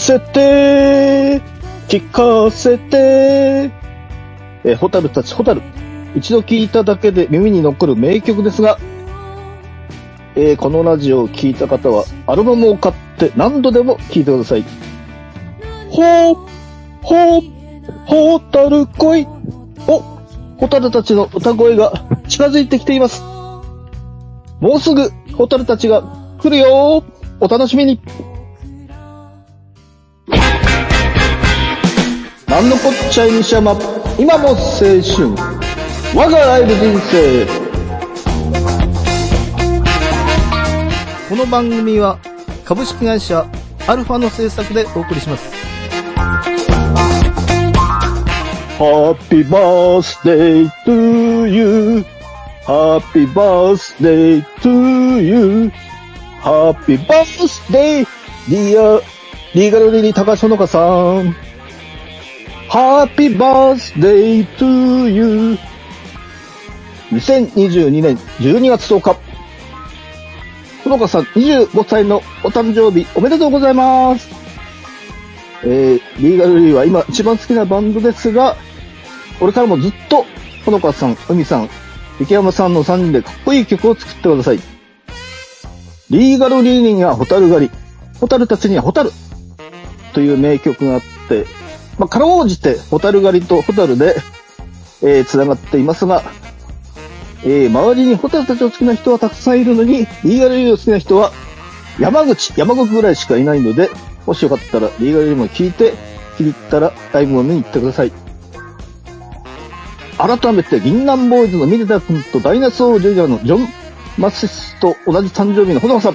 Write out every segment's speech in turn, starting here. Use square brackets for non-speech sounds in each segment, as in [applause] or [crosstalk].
聞かせて、聞かせて、えホタルたち、ホタル。一度聞いただけで耳に残る名曲ですが、えーこのラジオを聞いた方は、アルバムを買って何度でも聞いてください。ほー、ほー、ホタル恋。お、ホタルたちの歌声が近づいてきています。もうすぐ、ホタルたちが来るよお楽しみになんのこっちゃい西山、今も青春。我がライブ人生。この番組は、株式会社アルファの制作でお送りします。Happy birthday to you.Happy birthday to you.Happy birthday, dear リーガルリリー高橋のかさん。Happy birthday to you. 2022年12月10日。ほのかさん25歳のお誕生日おめでとうございます。えー、リーガルリーは今一番好きなバンドですが、これからもずっと、ほのかさん、海さん、池山さんの3人でかっこいい曲を作ってください。リーガルリーニンやホタル狩り、ホタルたちにはホタルという名曲があって、まあ、かろうじてホタル狩りとホタルで、えー、繋がっていますが、えー、周りにホタルたちを好きな人はたくさんいるのに、リーガルリーを好きな人は山口、山国ぐらいしかいないので、もしよかったらリーガルリーも聞いて、気に入ったらライブを見に行ってください。改めて、銀杏ボーイズのミネタ君とダイナソージュニアのジョン・マスシスと同じ誕生日のほのかさん。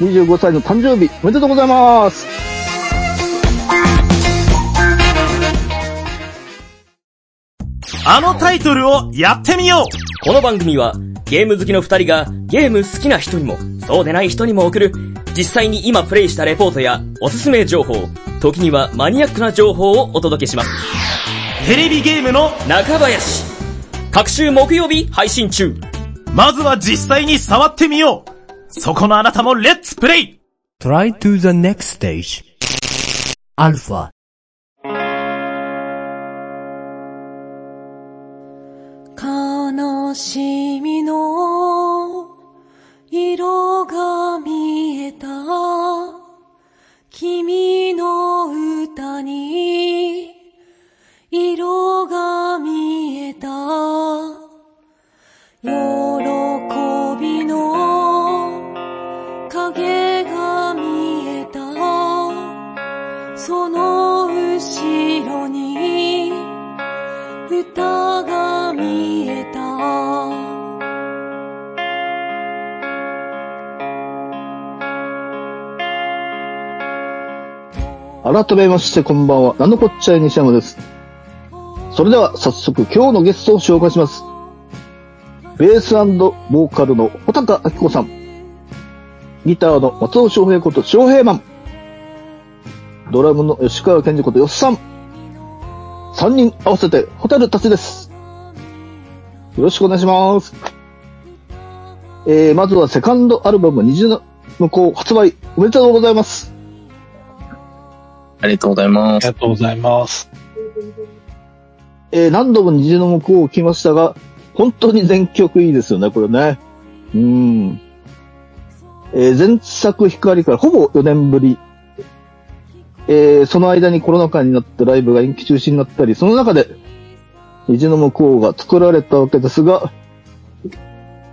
25歳の誕生日、おめでとうございます。あのタイトルをやってみようこの番組はゲーム好きの二人がゲーム好きな人にもそうでない人にも送る実際に今プレイしたレポートやおすすめ情報、時にはマニアックな情報をお届けします。テレビゲームの、中林各週木曜日配信中まずは実際に触ってみようそこのあなたもレッツプレイ Try to the next stage. Alpha. 悲しみの色が見えた。君改めましてこんばんは。なんのこっちゃい西山です。それでは早速今日のゲストを紹介します。ベースボーカルの穂高明子さん。ギターの松尾翔平こと翔平マン。ドラムの吉川健二ことよっさん。三人合わせてホタルたちです。よろしくお願いします。えー、まずはセカンドアルバム虹の向こう発売おめでとうございます。ありがとうございます。ありがとうございます。えー何度も虹の向こうを聞きましたが、本当に全曲いいですよね、これね。うん。えー前作光からほぼ4年ぶり。えーその間にコロナ禍になってライブが延期中止になったり、その中で、虹の向こうが作られたわけですが、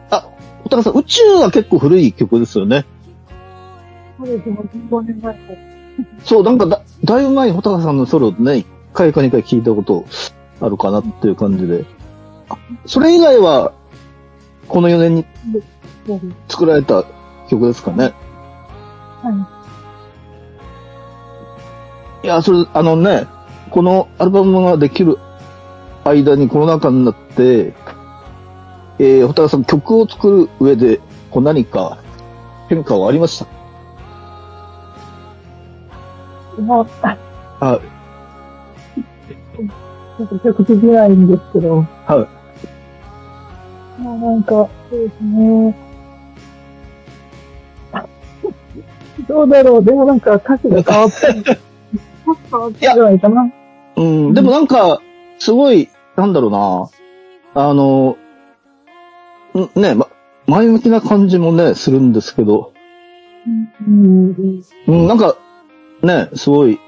あ、小高さん、宇宙は結構古い曲ですよね。そうですね、15年前から。そう、なんかだ、だいぶ前に穂高さんのソロね、1回か2回聞いたことあるかなっていう感じで。あそれ以外は、この4年に。作られた曲ですかね。はいや、それ、あのね、このアルバムができる間にコロナ禍になって、えー、穂高さん曲を作る上で、こう何か変化はありました？い。今、はい。ちょっと曲できないんですけど、はい。まあなんか、そうですね。[laughs] どうだろう。でもなんか歌詞が変わってる。歌詞変わってじゃないかな。うん、でもなんか、すごい、なんだろうな。あの、んね、ま、前向きな感じもね、するんですけど、うん。うん、なんか、ね、すごい、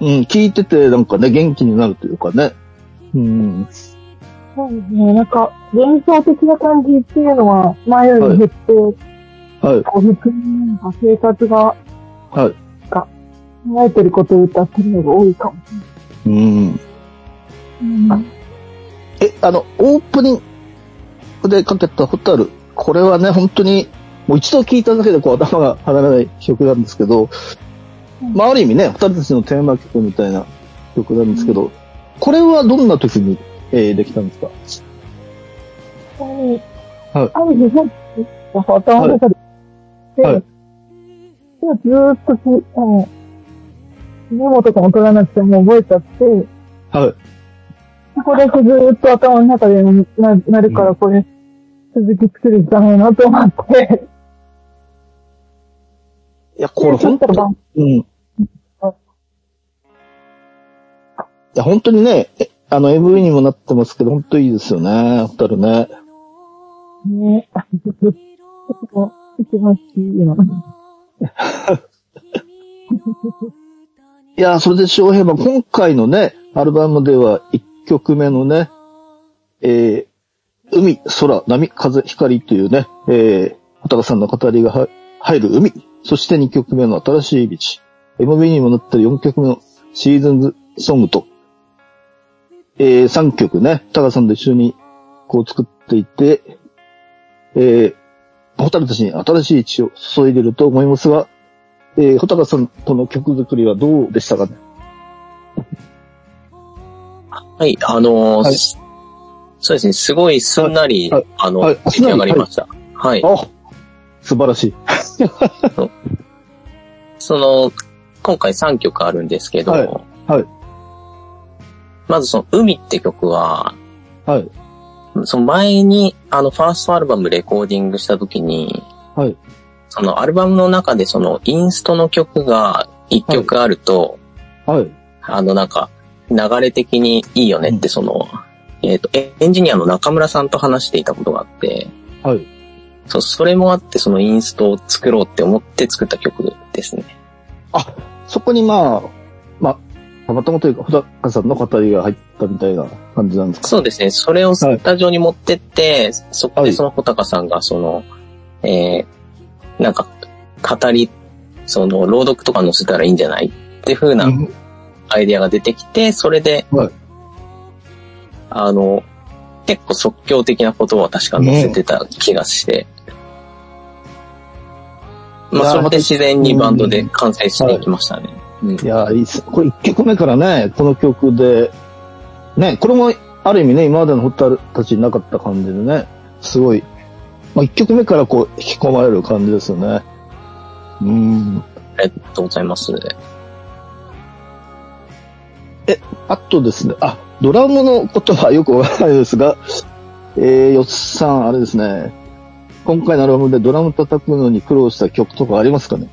うん、聞いてて、なんかね、元気になるというかね。うん、そうですね。なんか、幻想的な感じっていうのは、前より減って、はい、こう、普通になんか生活がはい。考えてることを歌ってるのが多いかもしうん。れない。え、あの、オープニングでかけたホタル、これはね、本当に、もう一度聴いただけでこう頭が離れない曲なんですけど、まあある意味ね、ホタルたちのテーマ曲みたいな曲なんですけど、これはどんな時に、えーできたんですか？はい。はい。ある日、頭の中で、はい。で、ずーっとき、あの、メモとかも取らなくても覚えちゃって、はい。ここだけずーっと頭の中でななるから、これ、続き作るしかないなと思って、いや、これ本当に、うん。いや、本当にね、えあの、MV にもなってますけど、本当いいですよね、ホタルね。ね、一番好きな。[laughs] いや、それで翔平は今回のね、アルバムでは1曲目のね、えー、海、空、波、風、光というね、えー、畑さんの語りがは入る海、そして2曲目の新しい道、MV にもなってる4曲目のシーズンズソングと、えー、3曲ね、タカさんと一緒にこう作っていて、えー、ホタルたちに新しい血を注いでいると思いますが、えー、穂高さんとの曲作りはどうでしたかね？はい、あのーはい。そうですね、すごいすんなり、はい。あの、はい。出来上がりました。はい。あ素晴らしい。[laughs] その、今回3曲あるんですけど、はいはいまずその、海って曲は、はい。その前に、あの、ファーストアルバムレコーディングした時に、はい。そのアルバムの中でその、インストの曲が1曲あると、はい。あの、なんか、流れ的にいいよねって、その、えっ、と、エエンジニアの中村さんと話していたことがあって、はい。そう、それもあって、そのインストを作ろうって思って作った曲ですね。そこにまあ、まあ、たまたまというか、穂高さんの語りが入ったみたいな感じなんですか？そうですね。それをスタジオに持ってって、そこでその穂高さんが、その、えー、なんか、語り、その、朗読とか載せたらいいんじゃないっていう風なうん。アイデアが出てきて、それで、はい。あの、結構即興的なことは確か載せてた気がして、まあ、それで自然にバンドで完成していきましたね。うんいや、いいっす。これ1曲目からね、この曲で、ね、これもある意味ね、今までのホタルたちになかった感じでね、すごい、まあ1曲目からこう引き込まれる感じですよね。うん。ありがとうございます。あとですね、あ、ドラムのことはよくわからないですが、えー、よっさん、あれですね、今回のアルバムでドラム叩くのに苦労した曲とかありますかね？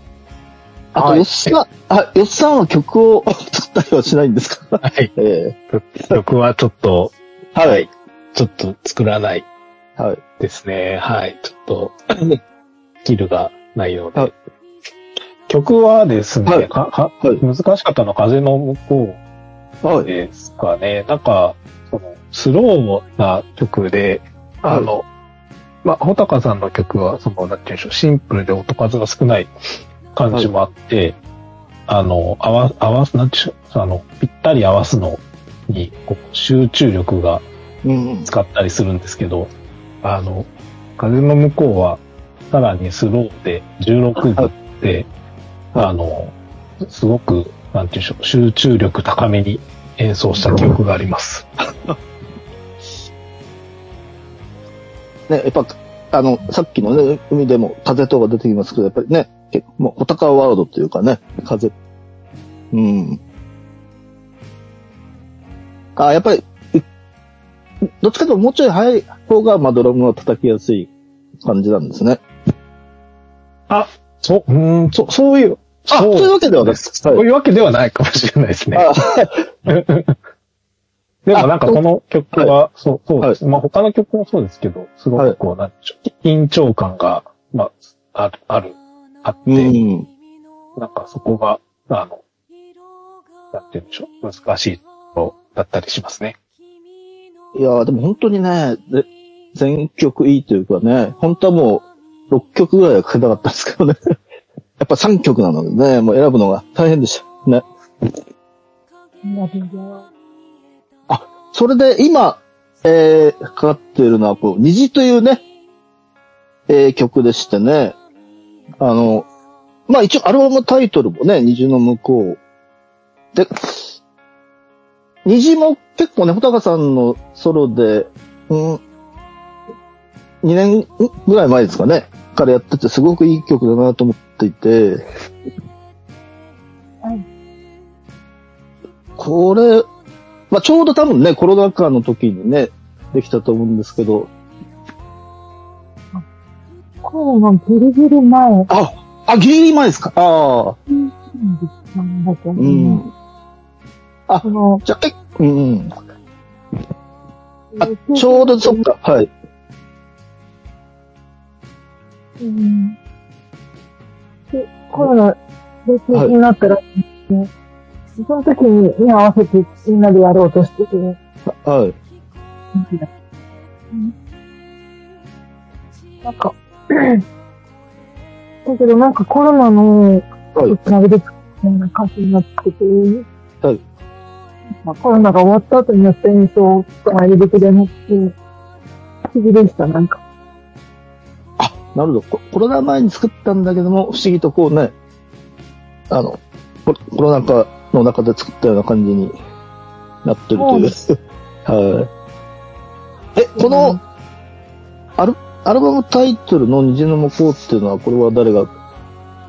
あと、はいよっさん、あ、よっさんは曲を作ったりはしないんですか？はい。え曲はちょっと、ー、はい。ちょっと作らないはい。ですね。はい。ちょっと、スキルがないので。はい曲はですね、ははい難しかったのは風の向こはうですかね。なんか、そのスローな曲で、あの、まあ、穂高さんの曲は、その、なんていうんでしょう、シンプルで音数が少ない感じもあって、あの、合わ、合わす、なんていうんでしょう、あの、ぴったり合わすのに、こう集中力がうん。使ったりするんですけど、あの、風の向こうは、さらにスローで16分で、あの、すごく、なんていうんでしょう、集中力高めに演奏した記憶があります。[laughs] ね、やっぱ、あの、さっきのね、海でも風とか出てきますけど、やっぱりね、結構もう、ホタカワールドというかね、風。うん。あ、やっぱり、いどっちかというともうちょい早い方が、まあ、ドラムは叩きやすい感じなんですね。あ、そう、ん、そう、そういう、あ、そういうわけではない。そういうわけではないかもしれないですね。[laughs] あでもなんかこの曲は、そう、そうです。はまあ他の曲もそうですけど、すごくこう、なんでしょう、緊張感が、まあ、ある、ある、あって、うん。なんかそこが、あの、なんて言うんでしょう、難しいとだったりしますね。いやーでも本当にね、で全曲いいというかね、本当はもう6曲ぐらいはかけたかったんですけどね。[laughs] やっぱ3曲なのでね、もう選ぶのが大変でした。ね。それで今、えー、かかっているのは、こう、虹というね、えー、曲でしてね、あの、まあ一応アルバムタイトルもね、虹の向こう。で、虹も結構ね、穂高さんのソロで、うん、2年ぐらい前ですかね、からやっててすごくいい曲だなと思っていて、はい。これ、まあちょうど多分ね、コロナ禍の時にね、できたと思うんですけど、コロナギリギリ前あ、あ、ギリギリ前ですか？ああ、なんだけどうね。ん。その、じゃあ、え、うん。あちょうどそっか、はい。うん。で、コロナで中止になったら、ねその時に合わせてみんなでやろうとしてて、はい。なんか、[clears throat] だけどなんかコロナのはいつなげて作ったような歌詞になってて、はいまあ、コロナが終わった後にやった演奏をつなげるべきでなくて、不思議でした、なんか。なるほど。ココロナ前に作ったんだけども、不思議とこうね、あの、ココロナ禍の中で作ったような感じになってるという。[laughs] はい。え、この、アル、アルバムタイトルの虹の向こうっていうのは、これは誰が、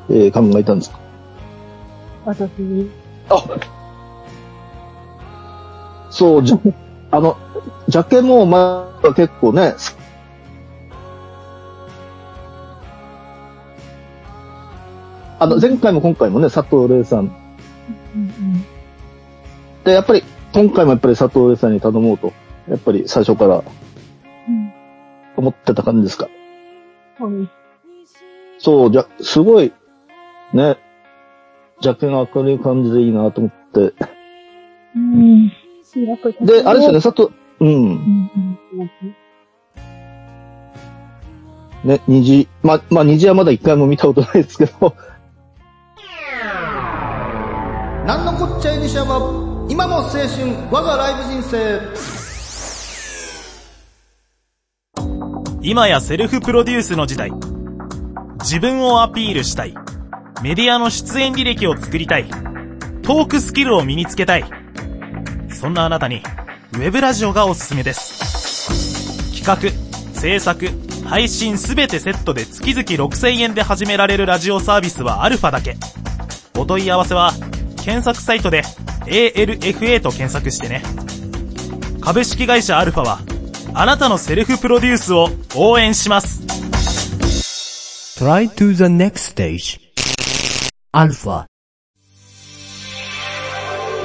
えー考えたんですか？私、あそう、じゃ、あの、ジャケも、まあ、結構ね、あの、前回も今回もね、佐藤玲さん。うんで、やっぱり、今回もやっぱり佐藤さんに頼もうと、やっぱり最初から思ってた感じですか？はいそう、じゃ、すごい、ね、ジャケが明るい感じでいいなと思って。うん。で、あれですよね、佐藤、うん。うん。うん。ね、虹、ま、まあ、虹はまだ一回も見たことないですけど。なんのこっちゃいにしゃば、今の青春、我がライブ人生。今やセルフプロデュースの時代。自分をアピールしたい。メディアの出演履歴を作りたい。トークスキルを身につけたい。そんなあなたに、ウェブラジオがおすすめです。企画、制作、配信すべてセットで月々6000円で始められるラジオサービスはアルファだけ。お問い合わせは、検索サイトで ALFA と検索してね。株式会社アルファは、あなたのセルフプロデュースを応援します。Try to the next stage. Alpha.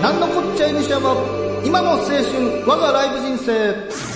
なんのこっちゃいにしゃば、今の青春、我がライブ人生。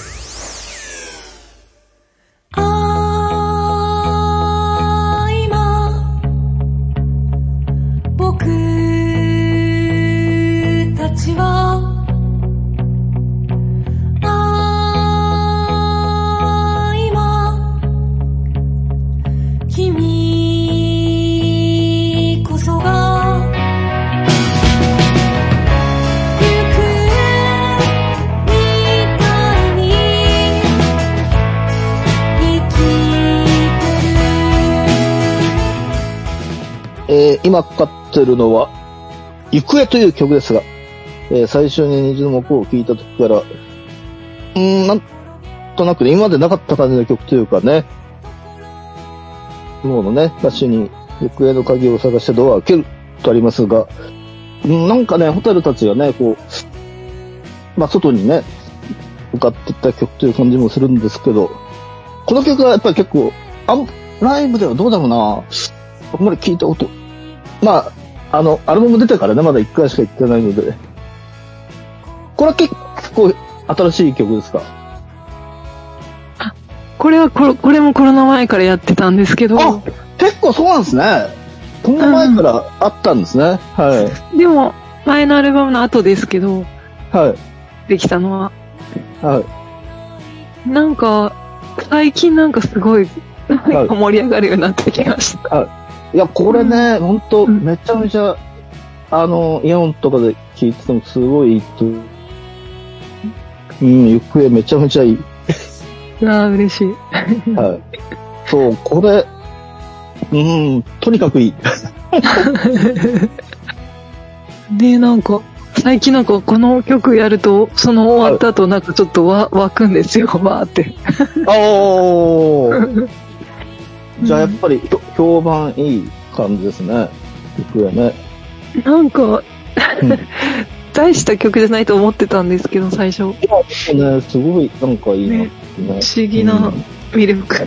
今かかってるのは、行方という曲ですが、えー最初に虹の向こうを聴いた時から、うーん、なんとなくね、今までなかった感じの曲というかね、ものね、歌詞に行方の鍵を探してドアを開けるとありますが、んなんかね、ホタルたちがね、こう、まあ、外にね、向かっていった曲という感じもするんですけど、この曲はやっぱり結構、あん、ライブではどうだろうな、あんまり聞いたこと、まあ、あの、アルバム出てからね、まだ1回しか行ってないので。これは結構新しい曲ですか？これはこれ、これもコロナ前からやってたんですけど、あ結構そうなんですね。こんな前からあったんですね。はい。でも、前のアルバムの後ですけど、はい。できたのは。はい。なんか、最近なんかすごい、なんか盛り上がるようになってきました。いや、これね、ほんと、うんめちゃめちゃ、あの、イヤホンとかで聞いててもすごいいいと。うん、行方めちゃめちゃいい。ああ、嬉しい。はい。そう、これ、うん、とにかくいい。[laughs] で、なんか、最近なんかこの曲やると、その終わった後なんかちょっとわ湧くんですよ、わーって。おーじゃあやっぱり、ひょ評判いい感じですね。行方ね。なんか、うん [laughs] 大した曲じゃないと思ってたんですけど、最初。ね、すごい、なんかいいなってね。不思議な魅力が。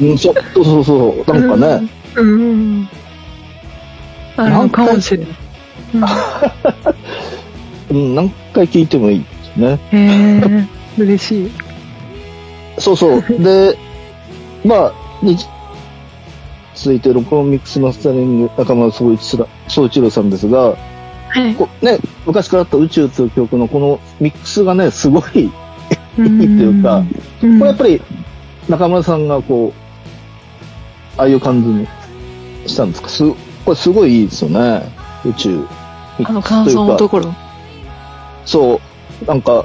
うん、そうそうそうそう、なんかね。うん。あるのかもしれない。うん、何回聞いてもいいですね。うん、へえ、嬉しい。そうそう。で、まあ、に続いて、録音ミックスマスタリング仲間総一ら総一郎さんですが、はい。こね、昔からあった宇宙という曲のこのミックスがね、すごい、いいっていうか、こうんれやっぱり中村さんがこう、ああいう感じにしたんですか？す、これすごいいいですよね。宇宙。あの感想のところ。そう、なんか、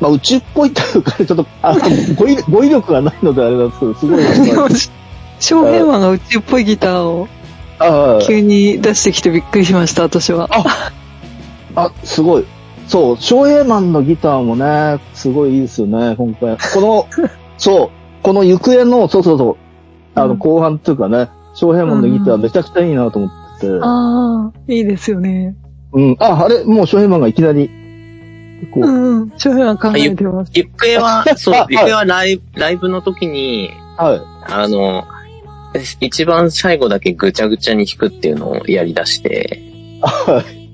まあ宇宙っぽいというか、ちょっと、あの語彙語彙力がないのであれなんですけど、すごい [laughs] なんか。翔平マンが宇宙っぽいギターをあ急に出してきてびっくりしました、私は。あ、すごい。そう、翔平マンのギターもね、すごいいいですよね、今回。この、[laughs] そう、この行方の、そうそうそう、あの、うん後半っていうかね、翔平マンのギターめちゃくちゃいいなと思ってて。ああ、いいですよね。うん、あ、あれ、もう翔平マンがいきなり、こう、うんうん。翔平マン考えてます。行方は、そう [laughs] はい、行方はライブ、ライブの時に、はい。あの、一番最後だけぐちゃぐちゃに弾くっていうのをやり出して、はい。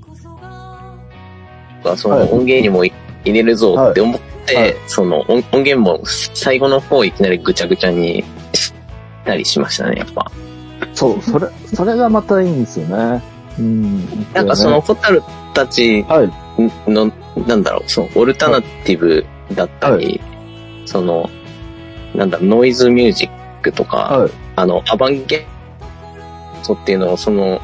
そのはい音源にも入れるぞって思って、はいはいその音音源も最後の方いきなりぐちゃぐちゃにしたりしましたね、やっぱ。そう、それ、それがまたいいんですよね。うん。なんかその、ホタルたちはい。の、なんだろう、そのオルタナティブだったり、その、なんだノイズミュージックとか、はい。あの、アバンゲそうっていうのを、その、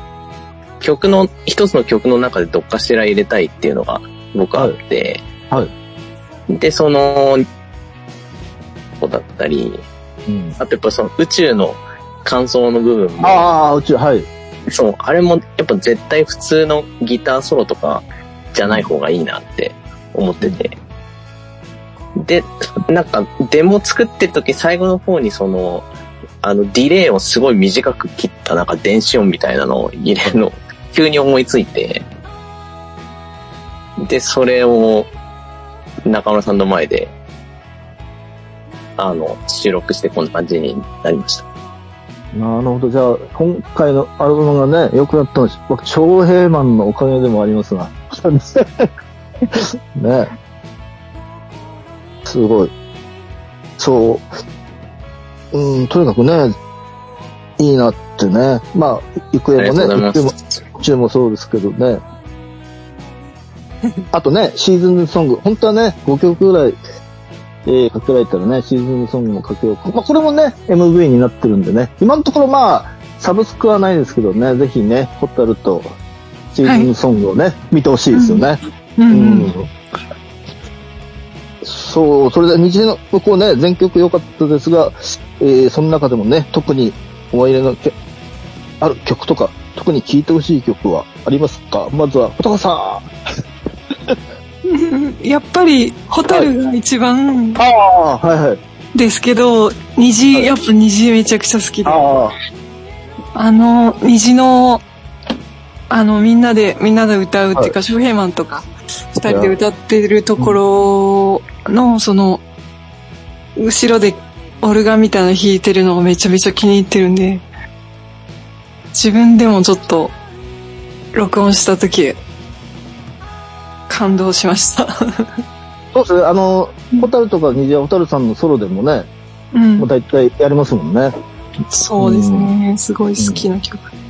曲の、一つの曲の中でどっかしら入れたいっていうのが僕はあって、はいで、その、こうだったり、うん。あとやっぱその宇宙の感想の部分も、ああ、宇宙、はい。そう、あれもやっぱ絶対普通のギターソロとかじゃない方がいいなって思ってて。で、なんかデモ作ってる時最後の方にその、あのディレイをすごい短く切ったなんか電子音みたいなのを入れるの急に思いついて、で、それを中村さんの前で、あの、収録してこんな感じになりました。なるほど。じゃあ、今回のアルバムがね、良くなったのは、僕、長平マンのおかげでもありますが。[laughs] ね。すごい。そう。うん、とにかくね、いいなってね。まあ、行方もね、行方もす。宇宙もそうですけどね。[laughs] あとね、シーズンソング。本当はね、5曲ぐらい、えー、かけられたらね、シーズンソングもかけようか。まあ、これもね、MV になってるんでね。今のところまあ、サブスクはないですけどね、ぜひね、ホタルとシーズンソングをね、見てほしいですよね。ううんん。そう、それで虹の向こうね、全曲良かったですが、えー、その中でもね、特に思い入れのけある曲とか、特に聴いてほしい曲はありますか？まずは、さん。[laughs] やっぱり、ホタルが一番ああ、はいはい。ですけど、虹、やっぱ虹めちゃくちゃ好きで。ああの、虹の、あの、みんなで、みんなで歌うっていうか、翔平マンとか、二人で歌ってるところの、その、後ろでオルガンみたいなの弾いてるのがめちゃめちゃ気に入ってるんで、自分でもちょっと、録音した時、感動しました。そうですね、あの、ホタルとか虹はホタルさんのソロでもね、うんもう。大体やりますもんね。そうですね。すごい好きな曲。んうん、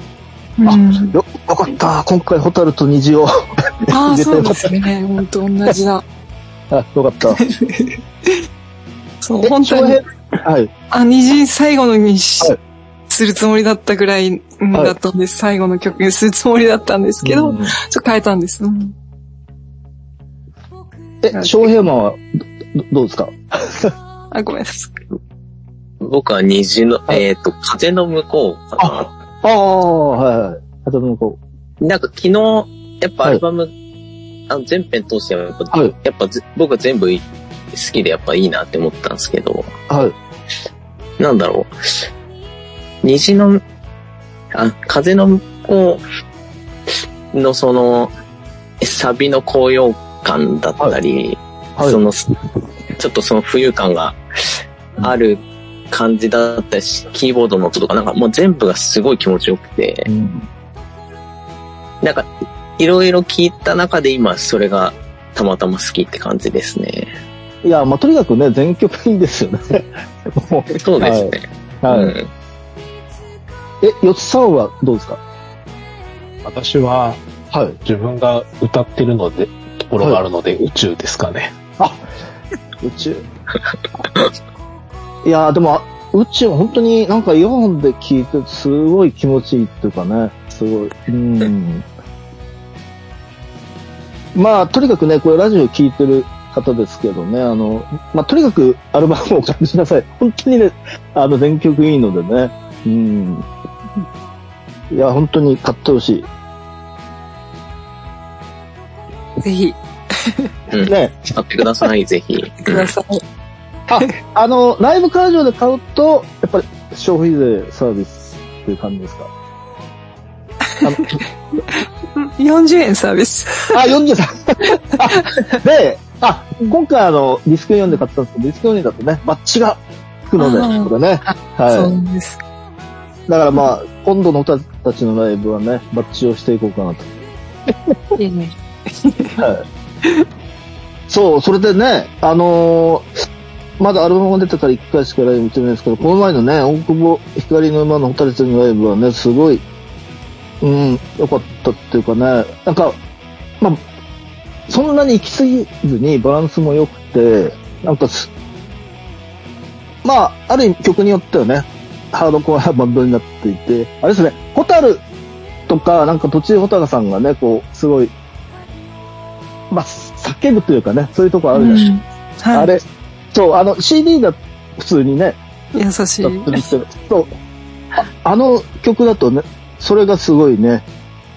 よ、よかった。今回ホタルと虹を。ああ、[laughs] 絶対そうですね。本当同じだ。あ、よかった。[laughs] そう、え本当にはい。あ、虹最後のにし、はいするつもりだったぐらい、うんはいだったんです。最後の曲にするつもりだったんですけど、うんちょっと変えたんです。うんえ、翔平マンはど、どどうですか？[laughs] あ、ごめんなさい。僕は虹の、えっ、と、風の向こうかな。ああ、はいはい。あとのこなんか昨日、やっぱアルバム、あの全編通してやっぱ、はいやっぱぜ僕は全部好きでやっぱいいなって思ったんですけど、う。はい。なんだろう。虹の、あ、風の向こうのその、サビの高揚感だったり、はい。その、ちょっとその浮遊感がある感じだったし、キーボードの音とかなんかもう全部がすごい気持ちよくて、うんなんか、いろいろ聞いた中で今それがたまたま好きって感じですね。いや、まあ、とにかくね、全曲いいですよね。[laughs] もうそうですね。はい。うんえ、よつさんはどうですか？私ははい。自分が歌ってるので、ところがあるので、宇宙ですかね。宇宙。[laughs] いやーでも、宇宙本当になんかイヤホンで聞いてすごい気持ちいいっていうかね、すごい。うん。まあ、とにかくね、これラジオ聞いてる方ですけどね、あの、まあ、とにかくアルバムを感じなさい。本当にね、あの、全曲いいのでね。うん。いや、本当に買ってほしぜひ。ね。買ってください、ぜひ。ください。[laughs] あの、ライブ会場で買うと、やっぱり消費税サービスっていう感じですか？40 [laughs] 円サービス。あ、43! あで、あ、今回あの、ディスク4で買ったんですけど、ディスク4だとね、バッチがつくので、あーこれね。そうはなんです。い。だからまあ、今度の歌たちのライブはね、バッチをしていこうかなと。いえいえはい。そう、それでね、あのーまだアルバムが出てから1回しかライブ見てないですけど、この前のね、大久保光の馬のホタルちゃんのライブはね、すごい、うん、良かったっていうかね、なんか、まあ、そんなに行き過ぎずにバランスも良くて、なんかす、まあ、ある意味曲によってはね、ハードコアなバンドになっていて、あれですね、ホタルとか、なんか途中ホタルさんがね、こう、すごい、まあ、叫ぶというかね、そういうとこあるじゃないですか。はい。あれ、そう、あの、CD だ、普通にね、優しい。そう。ああの曲だとね、それがすごいね、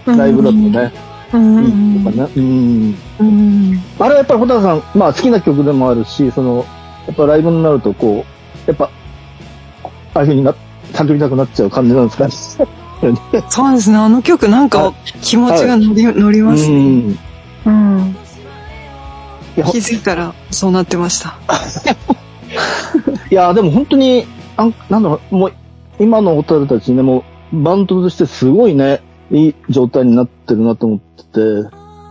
ライブだとね、うん。いいっていうかね。うん。うん。あれはやっぱり、ホタルさん、まあ好きな曲でもあるし、その、やっぱライブになると、こう、やっぱ、ああいう風にな、叫びたくなっちゃう感じなんですかね。そうですね。あの曲なんはか気持ちが乗り、乗りますうね。ん。うん。いや気づいたらそうなってました。いや、でも本当に、あんなんだろう、もう、今のホタルたちね、もう、バンドとしてすごいね、いい状態になってるなと思ってて、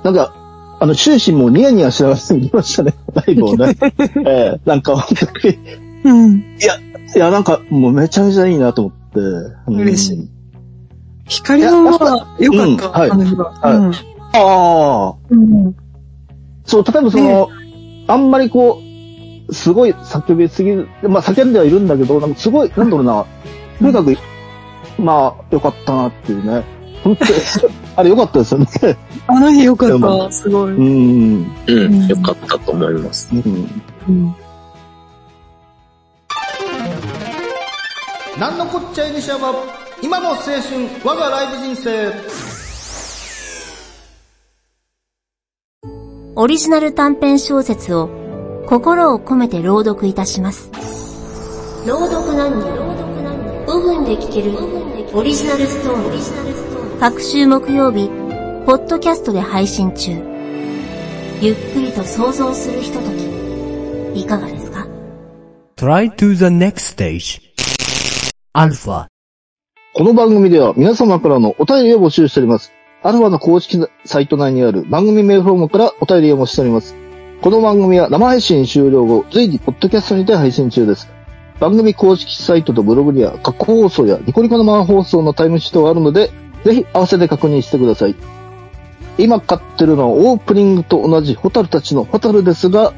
なんか、あの、終始もうニヤニヤしながら見ましたね、ライブをね。[laughs] ええなんか本当に、うん。いや、なんか、もうめちゃめちゃいいなと思って。うん嬉しい。光のまま良かった、うんはいあの日は。はいうんああ。うん。そう、例えばその、あんまりこう、すごい叫びすぎる、まあ叫んではいるんだけど、なんかすごい、なんだろうな、とにかく、まあ、良かったなっていうね。本当に [laughs] あれ良かったですよね。あの日良かっうた。すごい。うん。うん、よかったと思います。うん。うん。なんのこっちゃいにしゃば、今の青春、我がライブ人生。オリジナル短編小説を心を込めて朗読いたします。朗読何人5分で聞けるオリジナルストーリー。各週木曜日、ポッドキャストで配信中。ゆっくりと想像するひととき、いかがですか？Try to the next stage. Alpha. この番組では皆様からのお便りを募集しております。アルファの公式サイト内にある番組メールフォームからお便りをお待ちしております。この番組は生配信終了後、随時ポッドキャストにて配信中です。番組公式サイトとブログには過去放送やニコニコの生放送のタイムシートがあるので、ぜひ合わせて確認してください。今買ってるのはオープニングと同じホタルたちのホタルですが、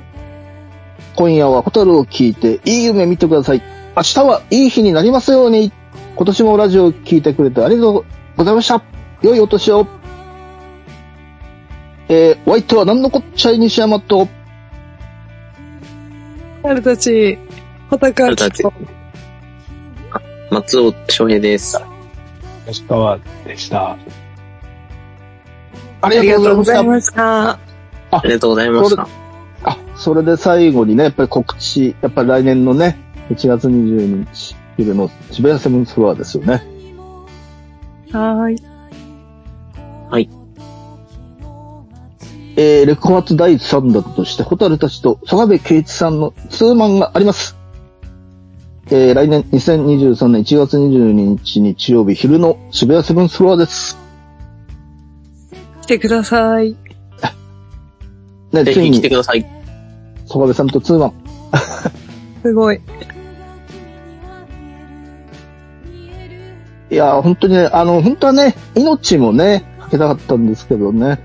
今夜はホタルを聞いていい夢見てください。明日はいい日になりますように。今年もラジオを聞いてくれてありがとうございました。良いお年を。えー、お相手は何のこっちゃい西山と、春たち、ホタカ春たち松尾翔平です。吉川でした。あありがとうりがとうごございました。ありがとうございました。た。あ、それで最後にね、やっぱり告知、やっぱり来年のね、1月22日、昼の渋谷セブンスフロアですよね。はーい。えー、レコ発第3弾として、ホタルたちと曽我部圭一さんのツーマンがあります。えー、来年2023年1月22日日曜日昼の渋谷セブンスフロアです。来てください。ね、ぜひ来てください。曽我部さんとツーマン。[laughs] すごい。いやー、本当にね、あの、本当はね、命もね、かけたかったんですけどね。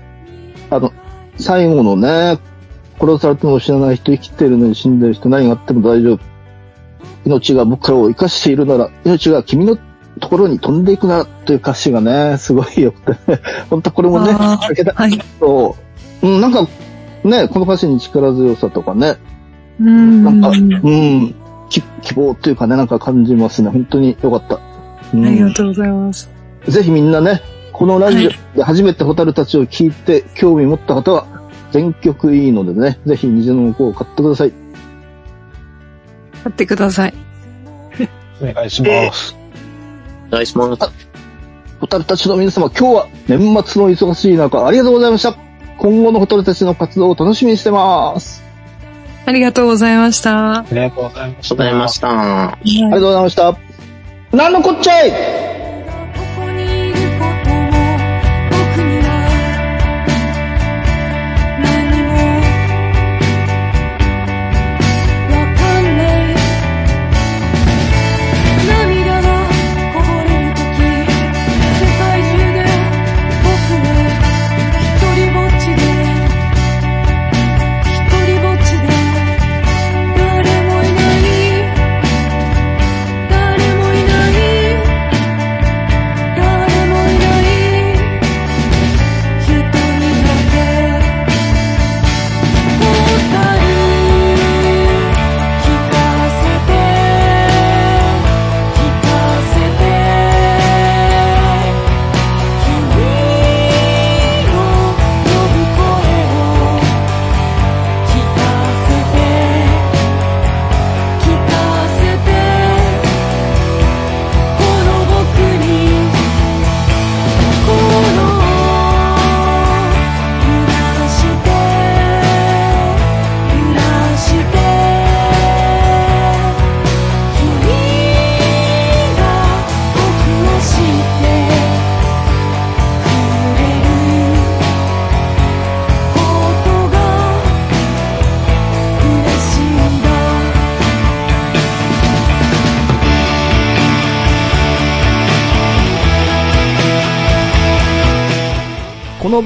あの、最後のね、殺されても知らない人、生きてるのに死んでる人、何があっても大丈夫。命が僕らを生かしているなら、命が君のところに飛んでいくなら、という歌詞がね、すごいよくて、本当これもね、あーかけたはい。と、うん、なんか、ね、この歌詞に力強さとかね、うーん。なんか、うん、き希望というかね、なんか感じますね。本当によかった。うんありがとうございます。ぜひみんなね、このラジオで初めてホタルたちを聞いて興味持った方は、全曲いいのでね、ぜひ虹の向を買ってください。買ってください。お願いします。お願いします。ホタルたちの皆様、今日は年末の忙しい中、ありがとうございました。今後のホタルたちの活動を楽しみにしてます。ありがとうございました。ありがとうございました。ありがとうございました。ありがとうございました。なんのこっちゃい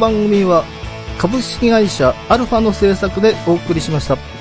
番組は株式会社アルファの制作でお送りしました。